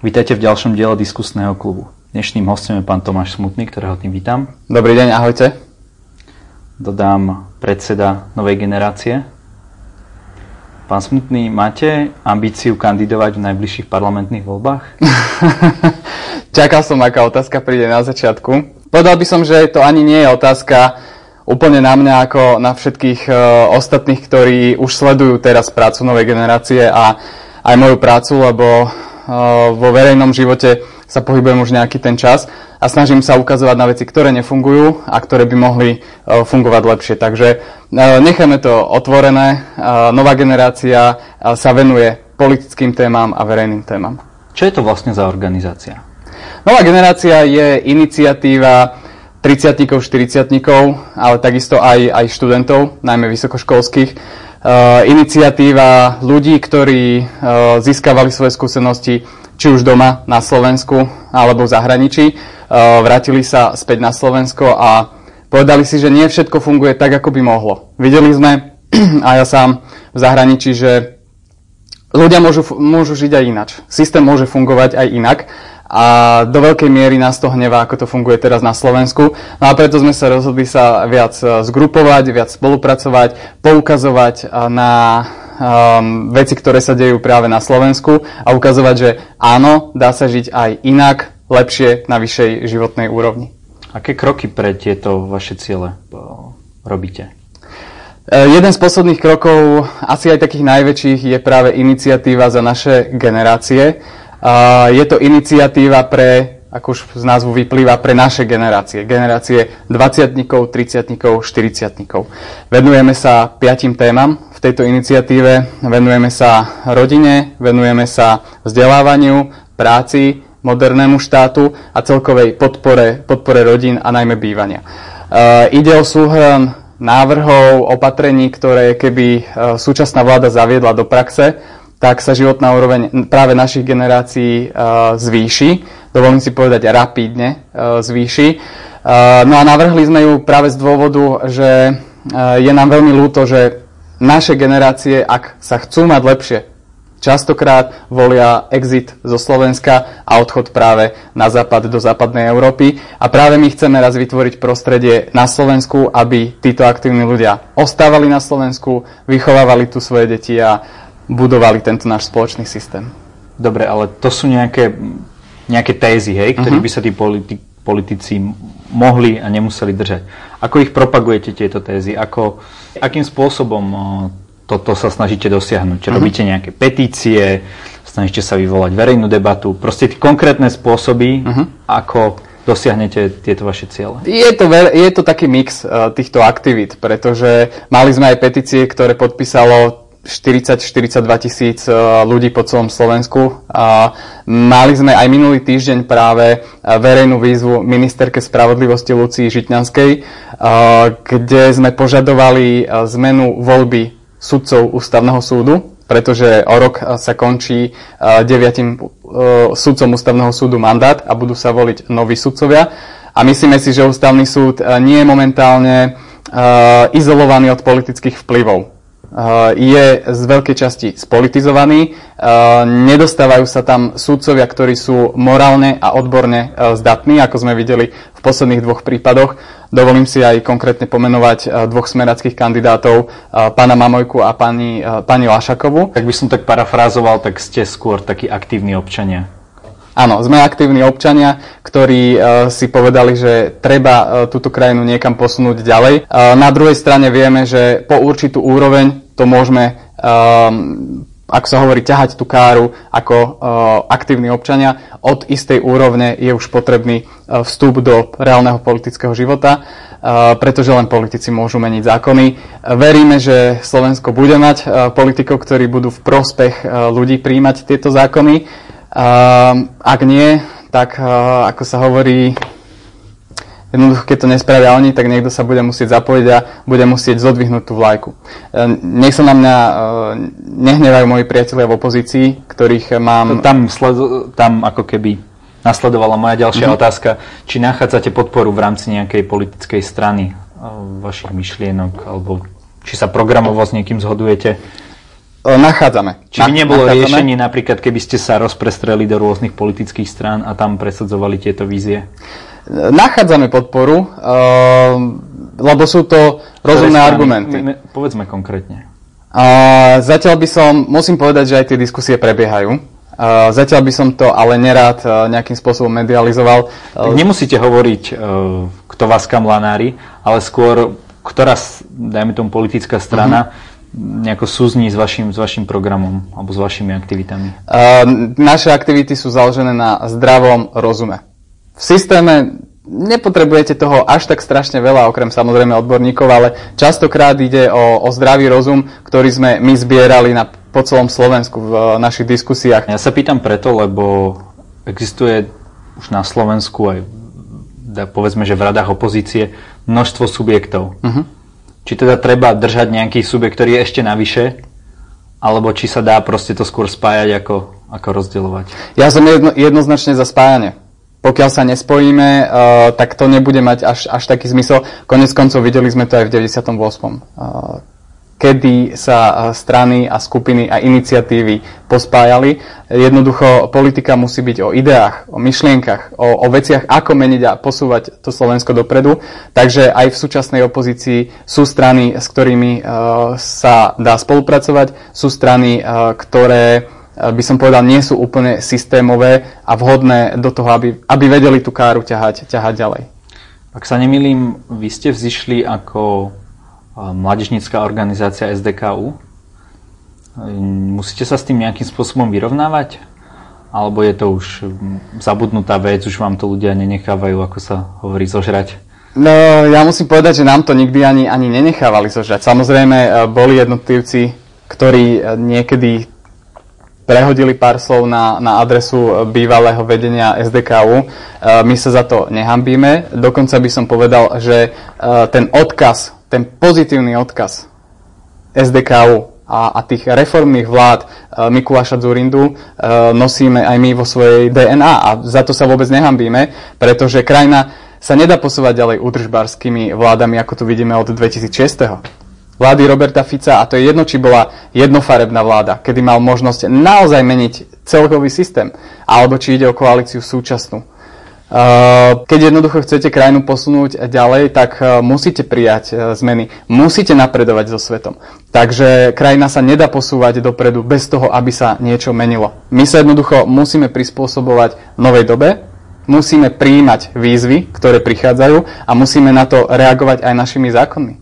Vítajte v ďalšom diele diskusného klubu. Dnešným hostom je pán Tomáš Smutný, ktorého tým vítam. Dobrý deň, ahojte. Dodám predseda novej generácie. Pán Smutný, máte ambíciu kandidovať v najbližších parlamentných voľbách? Čakal som, aká otázka príde na začiatku. Povedal by som, že to ani nie je otázka úplne na mňa ako na všetkých uh, ostatných, ktorí už sledujú teraz prácu novej generácie a aj moju prácu, lebo vo verejnom živote sa pohybujem už nejaký ten čas a snažím sa ukazovať na veci, ktoré nefungujú a ktoré by mohli fungovať lepšie. Takže necháme to otvorené. Nová generácia sa venuje politickým témam a verejným témam. Čo je to vlastne za organizácia? Nová generácia je iniciatíva 30 40 ale takisto aj, aj študentov, najmä vysokoškolských. Uh, iniciatíva ľudí, ktorí uh, získavali svoje skúsenosti či už doma na Slovensku alebo v zahraničí, uh, vrátili sa späť na Slovensko a povedali si, že nie všetko funguje tak, ako by mohlo. Videli sme, a ja sám v zahraničí, že ľudia môžu, môžu žiť aj inač. Systém môže fungovať aj inak a do veľkej miery nás to hnevá, ako to funguje teraz na Slovensku. No a preto sme sa rozhodli sa viac e, zgrupovať, viac spolupracovať, poukazovať e, na um, veci, ktoré sa dejú práve na Slovensku a ukazovať, že áno, dá sa žiť aj inak, lepšie na vyššej životnej úrovni. Aké kroky pre tieto vaše ciele e, robíte? Jeden z posledných krokov, asi aj takých najväčších, je práve iniciatíva za naše generácie. Je to iniciatíva pre, ako už z názvu vyplýva, pre naše generácie. Generácie 20 30 40 Venujeme sa piatim témam v tejto iniciatíve. Venujeme sa rodine, venujeme sa vzdelávaniu, práci, modernému štátu a celkovej podpore, podpore rodín a najmä bývania. Uh, ide o súhrn návrhov, opatrení, ktoré keby uh, súčasná vláda zaviedla do praxe, tak sa životná úroveň práve našich generácií uh, zvýši. Dovolím si povedať rapidne uh, zvýši. Uh, no a navrhli sme ju práve z dôvodu, že je nám veľmi ľúto, že naše generácie, ak sa chcú mať lepšie, častokrát volia exit zo Slovenska a odchod práve na západ do západnej Európy. A práve my chceme raz vytvoriť prostredie na Slovensku, aby títo aktívni ľudia ostávali na Slovensku, vychovávali tu svoje deti a budovali tento náš spoločný systém. Dobre, ale to sú nejaké, nejaké tézy, hej, ktoré uh-huh. by sa tí politi- politici mohli a nemuseli držať. Ako ich propagujete tieto tézy? Ako, akým spôsobom toto sa snažíte dosiahnuť? Uh-huh. Robíte nejaké petície, snažíte sa vyvolať verejnú debatu, proste konkrétne spôsoby, uh-huh. ako dosiahnete tieto vaše ciele? Je to, veľ, je to taký mix uh, týchto aktivít, pretože mali sme aj petície, ktoré podpísalo 40-42 tisíc e, ľudí po celom Slovensku. A mali sme aj minulý týždeň práve e, verejnú výzvu ministerke spravodlivosti Lucii Žitňanskej, e, kde sme požadovali zmenu voľby sudcov ústavného súdu, pretože o rok sa končí deviatim sudcom ústavného súdu mandát a budú sa voliť noví sudcovia. A myslíme si, že ústavný súd nie je momentálne izolovaný od politických vplyvov je z veľkej časti spolitizovaný. Eh, nedostávajú sa tam súdcovia, ktorí sú morálne a odborne eh, zdatní, ako sme videli v posledných dvoch prípadoch. Dovolím si aj konkrétne pomenovať dvoch smerackých kandidátov, pána Mamojku a pani, pani Lašakovu. Ak by som tak parafrázoval, tak ste skôr takí aktívni občania. Áno, sme aktívni občania, ktorí uh, si povedali, že treba uh, túto krajinu niekam posunúť ďalej. Uh, na druhej strane vieme, že po určitú úroveň to môžeme, um, ako sa hovorí, ťahať tú káru ako uh, aktívni občania. Od istej úrovne je už potrebný uh, vstup do reálneho politického života, uh, pretože len politici môžu meniť zákony. Veríme, že Slovensko bude mať uh, politikov, ktorí budú v prospech uh, ľudí príjmať tieto zákony Uh, ak nie, tak uh, ako sa hovorí, jednoducho keď to nespravia oni, tak niekto sa bude musieť zapojiť a bude musieť zodvihnúť tú vlajku. Uh, nech sa na mňa uh, nehnevajú moji priatelia v opozícii, ktorých mám... Tam, sled, tam ako keby nasledovala moja ďalšia mm-hmm. otázka. Či nachádzate podporu v rámci nejakej politickej strany uh, vašich myšlienok, alebo či sa programovo s niekým zhodujete? Nachádzame. Či by nebolo nachádzame. riešenie napríklad, keby ste sa rozprestreli do rôznych politických strán a tam presadzovali tieto vízie? Nachádzame podporu, lebo sú to rozumné argumenty. Povedzme konkrétne. Zatiaľ by som, musím povedať, že aj tie diskusie prebiehajú. Zatiaľ by som to ale nerád nejakým spôsobom medializoval. Tak nemusíte hovoriť, kto vás kam lanári, ale skôr, ktorá, dajme tomu, politická strana uh-huh. Nejako súzní s vašim, s vašim programom alebo s vašimi aktivitami? Uh, naše aktivity sú založené na zdravom rozume. V systéme nepotrebujete toho až tak strašne veľa, okrem samozrejme odborníkov, ale častokrát ide o, o zdravý rozum, ktorý sme my zbierali na, po celom Slovensku v našich diskusiách. Ja sa pýtam preto, lebo existuje už na Slovensku aj povedzme, že v radách opozície množstvo subjektov. Uh-huh. Či teda treba držať nejaký subjekt, ktorý je ešte navyše, alebo či sa dá proste to skôr spájať ako, ako rozdielovať? Ja som jedno, jednoznačne za spájanie pokiaľ sa nespojíme, uh, tak to nebude mať až, až taký zmysel. Konec koncov videli sme to aj v 98. Uh, kedy sa uh, strany a skupiny a iniciatívy pospájali. Jednoducho politika musí byť o ideách, o myšlienkach, o, o veciach, ako meniť a posúvať to Slovensko dopredu. Takže aj v súčasnej opozícii sú strany, s ktorými uh, sa dá spolupracovať, sú strany, uh, ktoré by som povedal, nie sú úplne systémové a vhodné do toho, aby, aby vedeli tú káru ťahať, ťahať ďalej. Ak sa nemýlim, vy ste vzýšli ako mladežnická organizácia SDKU. Musíte sa s tým nejakým spôsobom vyrovnávať? Alebo je to už zabudnutá vec, už vám to ľudia nenechávajú, ako sa hovorí, zožrať? No, ja musím povedať, že nám to nikdy ani, ani nenechávali zožrať. Samozrejme, e, boli jednotlivci, ktorí e, niekedy prehodili pár slov na, na adresu bývalého vedenia SDKU. E, my sa za to nehambíme. Dokonca by som povedal, že e, ten odkaz, ten pozitívny odkaz SDKU a, a tých reformných vlád e, Mikuláša Zurindu nosíme aj my vo svojej DNA a za to sa vôbec nehambíme, pretože krajina sa nedá posúvať ďalej udržbárskymi vládami, ako tu vidíme od 2006 vlády Roberta Fica, a to je jedno, či bola jednofarebná vláda, kedy mal možnosť naozaj meniť celkový systém, alebo či ide o koalíciu súčasnú. Uh, keď jednoducho chcete krajinu posunúť ďalej, tak uh, musíte prijať uh, zmeny, musíte napredovať so svetom. Takže krajina sa nedá posúvať dopredu bez toho, aby sa niečo menilo. My sa jednoducho musíme prispôsobovať novej dobe, musíme prijímať výzvy, ktoré prichádzajú a musíme na to reagovať aj našimi zákonmi.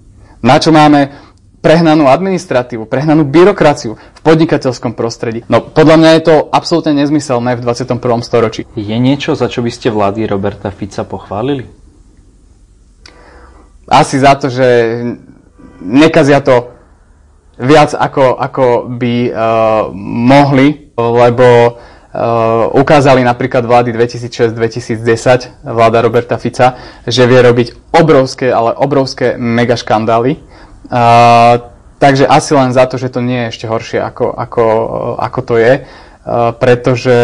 Na čo máme prehnanú administratívu, prehnanú byrokraciu v podnikateľskom prostredí. No podľa mňa je to absolútne nezmyselné v 21. storočí. Je niečo, za čo by ste vlády Roberta Fica pochválili? Asi za to, že nekazia to viac ako, ako by uh, mohli, lebo uh, ukázali napríklad vlády 2006-2010, vláda Roberta Fica, že vie robiť obrovské, ale obrovské mega škandály Uh, takže asi len za to, že to nie je ešte horšie ako, ako, ako to je, uh, pretože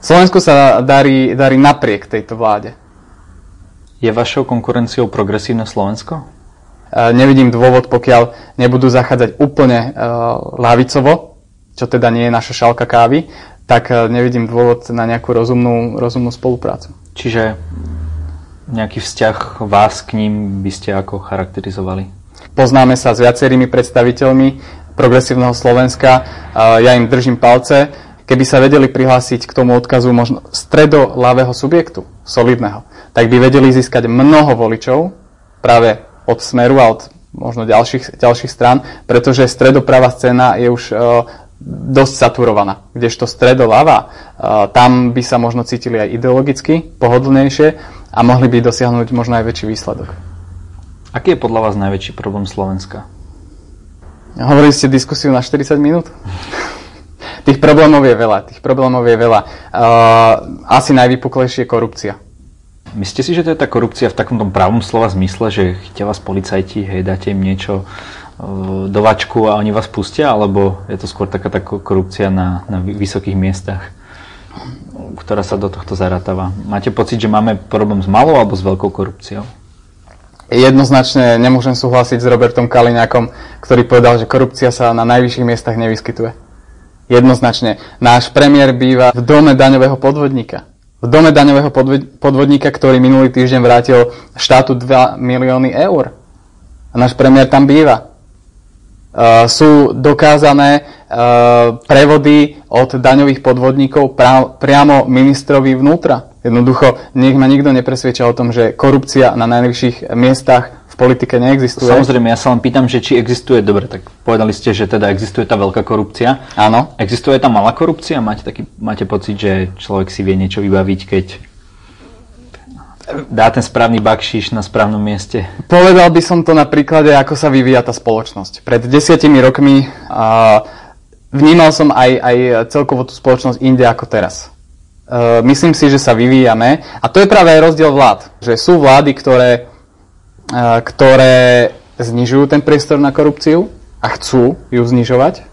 Slovensku sa darí, darí napriek tejto vláde. Je vašou konkurenciou progresívne Slovensko? Uh, nevidím dôvod, pokiaľ nebudú zachádzať úplne lavicovo, čo teda nie je naša šalka kávy, tak nevidím dôvod na nejakú rozumnú, rozumnú spoluprácu. Čiže nejaký vzťah vás k ním by ste ako charakterizovali? Poznáme sa s viacerými predstaviteľmi progresívneho Slovenska. Ja im držím palce. Keby sa vedeli prihlásiť k tomu odkazu možno stredolavého subjektu, solidného, tak by vedeli získať mnoho voličov práve od Smeru a od možno ďalších, ďalších strán, pretože stredopravá scéna je už dosť saturovaná. Kdežto stredoľava, tam by sa možno cítili aj ideologicky pohodlnejšie a mohli by dosiahnuť možno aj väčší výsledok. Aký je podľa vás najväčší problém Slovenska? Hovorili ste diskusiu na 40 minút? tých problémov je veľa, tých problémov je veľa. Uh, asi najvypuklejšie je korupcia. Myslíte si, že to je tá korupcia v takom tom pravom slova zmysle, že chytia vás policajti, hej, dáte im niečo uh, do vačku a oni vás pustia, alebo je to skôr taká tá korupcia na, na vysokých miestach? Ktorá sa do tohto zaratáva. Máte pocit, že máme problém s malou alebo s veľkou korupciou? Jednoznačne nemôžem súhlasiť s Robertom Kaliňákom, ktorý povedal, že korupcia sa na najvyšších miestach nevyskytuje. Jednoznačne. Náš premiér býva v dome daňového podvodníka. V dome daňového podvodníka, ktorý minulý týždeň vrátil štátu 2 milióny eur. A náš premiér tam býva. Uh, sú dokázané uh, prevody od daňových podvodníkov priamo ministrovi vnútra. Jednoducho, nech ma nikto nepresvieča o tom, že korupcia na najvyšších miestach v politike neexistuje. Samozrejme, ja sa len pýtam, že či existuje, dobre, tak povedali ste, že teda existuje tá veľká korupcia. Áno. Existuje tá malá korupcia? Máte, taký, máte pocit, že človek si vie niečo vybaviť, keď dá ten správny bakšiš na správnom mieste? Povedal by som to na príklade, ako sa vyvíja tá spoločnosť. Pred desiatimi rokmi uh, vnímal som aj, aj celkovo tú spoločnosť inde ako teraz. Uh, myslím si, že sa vyvíjame a to je práve aj rozdiel vlád. Že sú vlády, ktoré, uh, ktoré znižujú ten priestor na korupciu a chcú ju znižovať,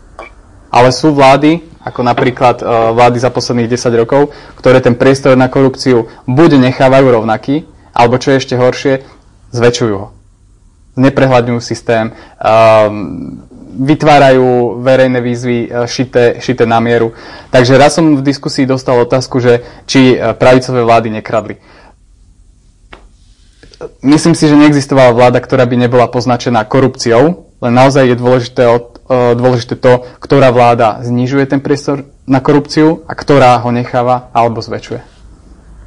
ale sú vlády, ako napríklad uh, vlády za posledných 10 rokov, ktoré ten priestor na korupciu buď nechávajú rovnaký, alebo čo je ešte horšie, zväčšujú ho. Neprehľadňujú systém, um, vytvárajú verejné výzvy e, šité, šité na mieru. Takže raz som v diskusii dostal otázku, že či e, pravicové vlády nekradli. Myslím si, že neexistovala vláda, ktorá by nebola poznačená korupciou, len naozaj je dôležité, e, dôležité to, ktorá vláda znižuje ten priestor na korupciu a ktorá ho necháva alebo zväčšuje.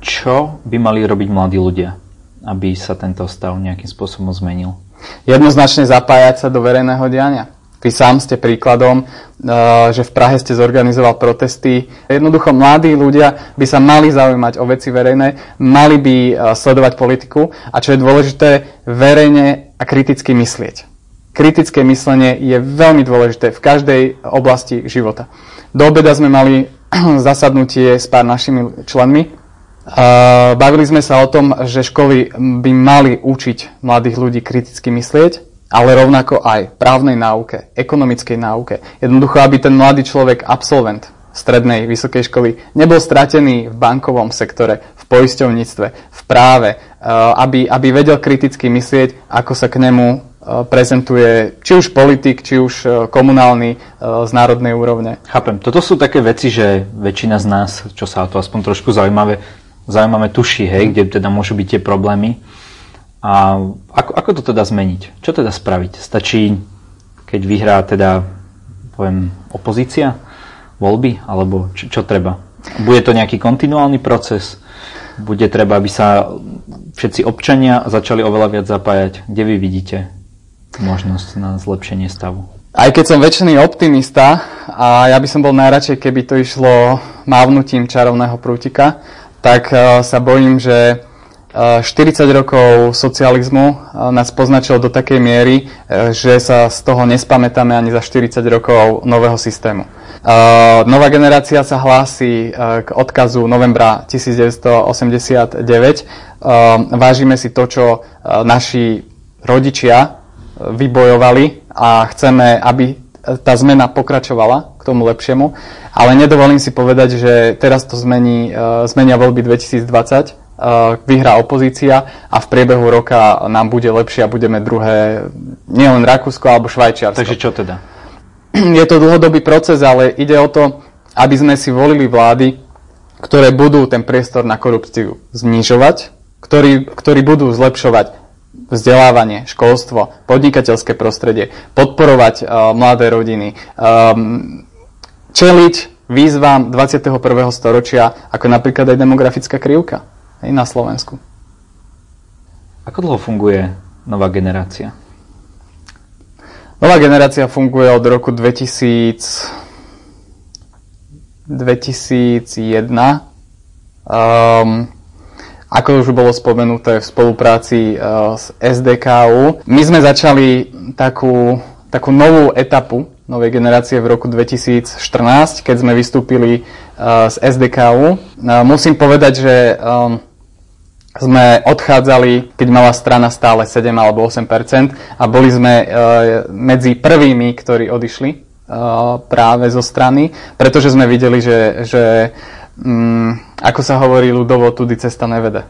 Čo by mali robiť mladí ľudia, aby sa tento stav nejakým spôsobom zmenil? Jednoznačne zapájať sa do verejného diania. Vy sám ste príkladom, eh, že v Prahe ste zorganizoval protesty. Jednoducho mladí ľudia by sa mali zaujímať o veci verejné, mali by eh, sledovať politiku a čo je dôležité, verejne a kriticky myslieť. Kritické myslenie je veľmi dôležité v každej oblasti života. Do obeda sme mali zasadnutie s pár našimi členmi. Bavili sme sa o tom, že školy by mali učiť mladých ľudí kriticky myslieť ale rovnako aj právnej náuke, ekonomickej náuke. Jednoducho, aby ten mladý človek, absolvent strednej, vysokej školy, nebol stratený v bankovom sektore, v poisťovníctve, v práve, eh, aby, aby vedel kriticky myslieť, ako sa k nemu prezentuje či už politik, či už eh, komunálny z národnej úrovne. Chápem. Toto sú také veci, že väčšina z nás, čo sa to aspoň trošku zaujímavé, zaujímavé tuší, hej, kde teda môžu byť tie problémy. A ako, ako to teda zmeniť? Čo teda spraviť? Stačí, keď vyhrá teda, poviem, opozícia, voľby, alebo čo, čo treba? Bude to nejaký kontinuálny proces? Bude treba, aby sa všetci občania začali oveľa viac zapájať? Kde vy vidíte možnosť na zlepšenie stavu? Aj keď som väčšiný optimista a ja by som bol najradšej, keby to išlo mávnutím čarovného prútika, tak eh, sa bojím, že 40 rokov socializmu eh, nás poznačilo do takej miery, že sa z toho nespamätáme ani za 40 rokov nového systému. Nová generácia sa hlási k odkazu novembra 1989. Vážime si to, čo naši rodičia vybojovali a chceme, aby tá zmena pokračovala k tomu lepšiemu, ale nedovolím si povedať, že teraz to zmení, zmenia voľby 2020 vyhrá opozícia a v priebehu roka nám bude lepšie a budeme druhé nielen Rakúsko alebo Švajčiarsko. Takže čo teda? Je to dlhodobý proces, ale ide o to, aby sme si volili vlády, ktoré budú ten priestor na korupciu znižovať, ktorí, ktorí budú zlepšovať vzdelávanie, školstvo, podnikateľské prostredie, podporovať uh, mladé rodiny, um, čeliť výzvam 21. storočia, ako napríklad aj demografická krivka aj na Slovensku. Ako dlho funguje nová generácia? Nová generácia funguje od roku 2000, 2001. Um, ako už bolo spomenuté v spolupráci uh, s SDKU. My sme začali takú, takú novú etapu novej generácie v roku 2014, keď sme vystúpili uh, z SDKU. Uh, musím povedať, že sme odchádzali, keď mala strana stále 7 alebo 8% a boli sme medzi prvými, ktorí odišli práve zo strany, pretože sme videli, že, že mm, ako sa hovorí ľudovo, tudy cesta nevede.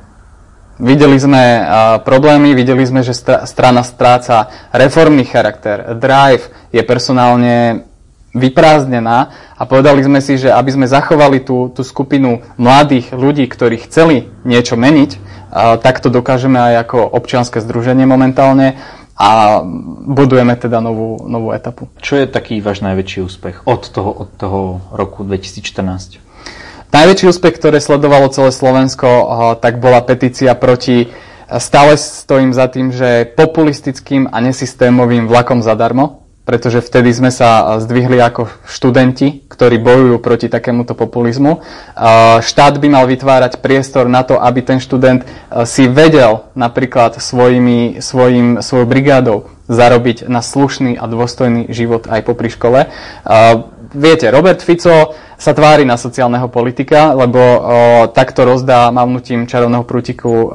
Videli sme problémy, videli sme, že stra- strana stráca reformný charakter, drive je personálne vyprázdnená a povedali sme si, že aby sme zachovali tú, tú skupinu mladých ľudí, ktorí chceli niečo meniť, uh, tak to dokážeme aj ako občianske združenie momentálne a budujeme teda novú, novú etapu. Čo je taký váš najväčší úspech od toho, od toho roku 2014? Najväčší úspech, ktoré sledovalo celé Slovensko, tak bola petícia proti, stále stojím za tým, že populistickým a nesystémovým vlakom zadarmo, pretože vtedy sme sa zdvihli ako študenti, ktorí bojujú proti takémuto populizmu. Štát by mal vytvárať priestor na to, aby ten študent si vedel napríklad svojimi, svojim, svojou brigádou zarobiť na slušný a dôstojný život aj popri škole. Viete, Robert Fico sa tvári na sociálneho politika, lebo o, takto rozdá mavnutím čarovného prútiku o,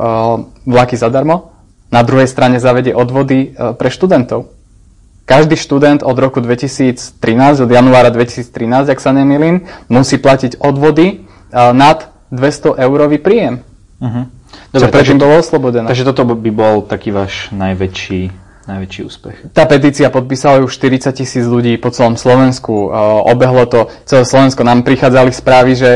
vlaky zadarmo. Na druhej strane zavede odvody o, pre študentov. Každý študent od roku 2013, od januára 2013, ak sa nemýlim, musí platiť odvody o, nad 200 eurový príjem. Uh-huh. Dobre, čo predtým bolo oslobodené. Takže toto by bol taký váš najväčší najväčší úspech? Tá petícia podpísala už 40 tisíc ľudí po celom Slovensku. Obehlo to celé Slovensko. Nám prichádzali správy, že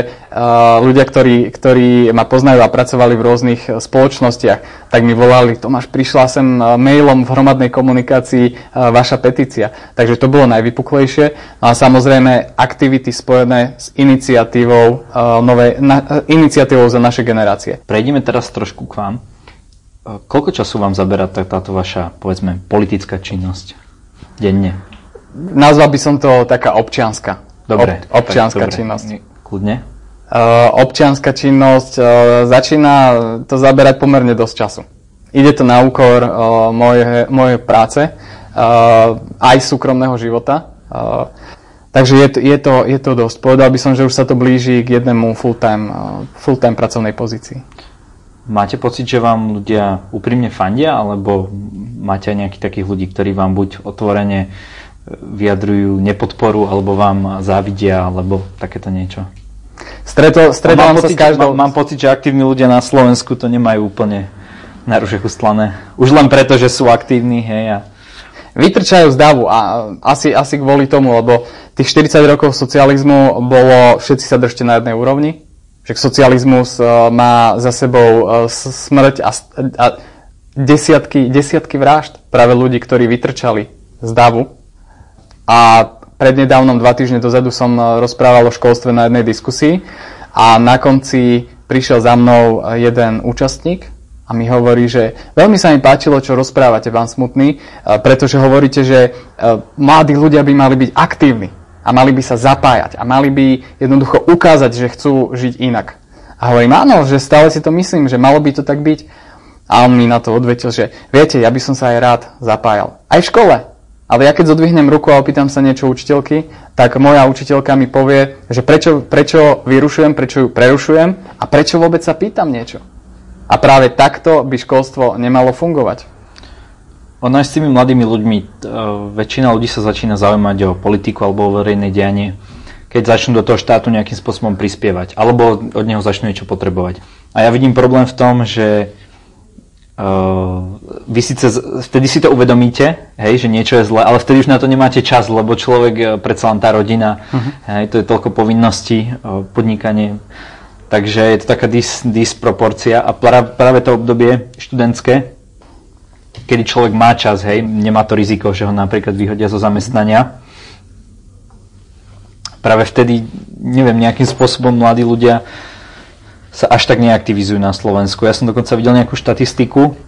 ľudia, ktorí, ktorí ma poznajú a pracovali v rôznych spoločnostiach, tak mi volali, Tomáš, prišla sem mailom v hromadnej komunikácii vaša petícia. Takže to bolo najvypuklejšie. No a samozrejme aktivity spojené s iniciatívou, novej, na, iniciatívou za naše generácie. Prejdeme teraz trošku k vám. Koľko času vám zaberá táto vaša, povedzme, politická činnosť denne? Nazval by som to taká občianska. Dobre. Ob, občianská dobre. činnosť. Kľudne. Uh, občianská činnosť uh, začína to zaberať pomerne dosť času. Ide to na úkor uh, mojej, mojej práce, uh, aj súkromného života. Uh, takže je to, je, to, je to dosť. Povedal by som, že už sa to blíži k jednému full-time, uh, full-time pracovnej pozícii. Máte pocit, že vám ľudia úprimne fandia, alebo máte aj nejakých takých ľudí, ktorí vám buď otvorene e, vyjadrujú nepodporu, alebo vám závidia, alebo takéto niečo? Streto, stretávam sa s každou... Mám, mám pocit, že aktívni ľudia na Slovensku to nemajú úplne na ruše chustlané. Už len preto, že sú aktívni, hej, a vytrčajú z davu a asi, asi kvôli tomu, lebo tých 40 rokov socializmu bolo všetci sa držte na jednej úrovni však socializmus uh, má za sebou uh, smrť a, desiatky, desiatky vražd práve ľudí, ktorí vytrčali z davu. A prednedávnom, dva týždne dozadu som uh, rozprával o školstve na jednej diskusii a na konci prišiel za mnou jeden účastník a mi hovorí, že veľmi sa mi páčilo, čo rozprávate, vám smutný, pretože hovoríte, že mladí ľudia by mali byť aktívni a mali by sa zapájať a mali by jednoducho ukázať, že chcú žiť inak. A hovorím, áno, že stále si to myslím, že malo by to tak byť. A on mi na to odvetil, že viete, ja by som sa aj rád zapájal. Aj v škole. Ale ja keď zodvihnem ruku a opýtam sa niečo učiteľky, tak moja učiteľka mi povie, že prečo, prečo vyrušujem, prečo ju prerušujem a prečo vôbec sa pýtam niečo. A práve takto by školstvo nemalo fungovať. Ono aj s tými mladými ľuďmi, väčšina ľudí sa začína zaujímať o politiku alebo o verejné dianie, keď začnú do toho štátu nejakým spôsobom prispievať, alebo od neho začnú niečo potrebovať. A ja vidím problém v tom, že uh, vy síce vtedy si to uvedomíte, hej, že niečo je zlé, ale vtedy už na to nemáte čas, lebo človek, e, predsa len tá rodina, uh-huh. hej, to je toľko povinností, podnikanie, takže je to taká dis, disproporcia a práve to obdobie študentské, kedy človek má čas, hej, nemá to riziko, že ho napríklad vyhodia zo zamestnania. Práve vtedy, neviem, nejakým spôsobom mladí ľudia sa až tak neaktivizujú na Slovensku. Ja som dokonca videl nejakú štatistiku,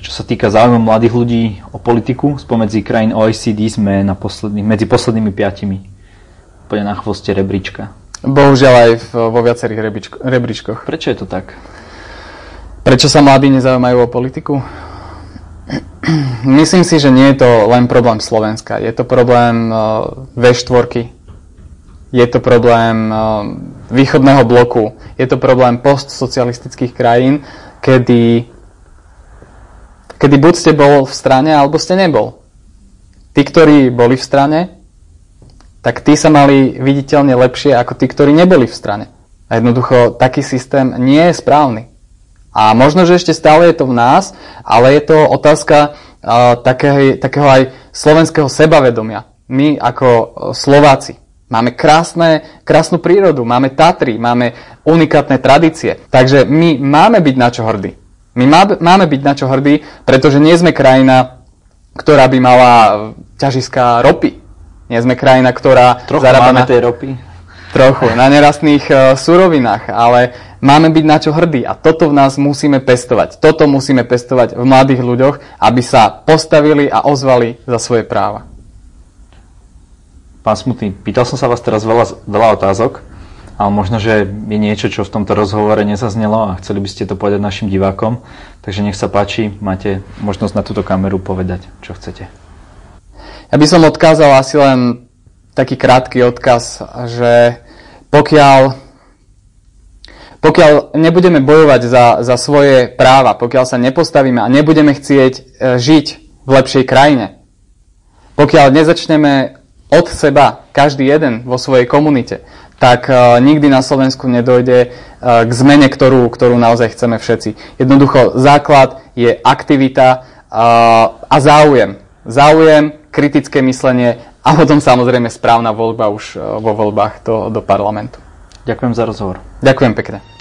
čo sa týka záujmu mladých ľudí o politiku. Spomedzi krajín OECD sme na posledných, medzi poslednými piatimi. Úplne na chvoste rebríčka. Bohužiaľ aj vo viacerých rebríčkoch. Prečo je to tak? Prečo sa mladí nezaujímajú o politiku? Myslím si, že nie je to len problém Slovenska. Je to problém uh, V4, je to problém uh, východného bloku, je to problém postsocialistických krajín, kedy, kedy buď ste bol v strane, alebo ste nebol. Tí, ktorí boli v strane, tak tí sa mali viditeľne lepšie ako tí, ktorí neboli v strane. A jednoducho taký systém nie je správny. A možno, že ešte stále je to v nás, ale je to otázka uh, takého, takého aj slovenského sebavedomia. My ako uh, Slováci máme krásne, krásnu prírodu, máme Tatry, máme unikátne tradície. Takže my máme byť na čo hrdí. My má, máme byť na čo hrdí, pretože nie sme krajina, ktorá by mala ťažiska ropy. Nie sme krajina, ktorá Trochu zarába na... tej ropy. Trochu, na nerastných uh, surovinách, ale Máme byť na čo hrdí a toto v nás musíme pestovať. Toto musíme pestovať v mladých ľuďoch, aby sa postavili a ozvali za svoje práva. Pán Smutný, pýtal som sa vás teraz veľa, veľa otázok, ale možno, že je niečo, čo v tomto rozhovore nezaznelo a chceli by ste to povedať našim divákom. Takže nech sa páči, máte možnosť na túto kameru povedať, čo chcete. Ja by som odkázal asi len taký krátky odkaz, že pokiaľ pokiaľ nebudeme bojovať za, za svoje práva, pokiaľ sa nepostavíme a nebudeme chcieť e, žiť v lepšej krajine, pokiaľ nezačneme od seba, každý jeden vo svojej komunite, tak uh, nikdy na Slovensku nedojde uh, k zmene, ktorú, ktorú naozaj chceme všetci. Jednoducho základ je aktivita uh, a záujem. Záujem, kritické myslenie a potom samozrejme správna voľba už vo voľbách do, do parlamentu. Ďakujem za rozhovor. Ďakujem pekne.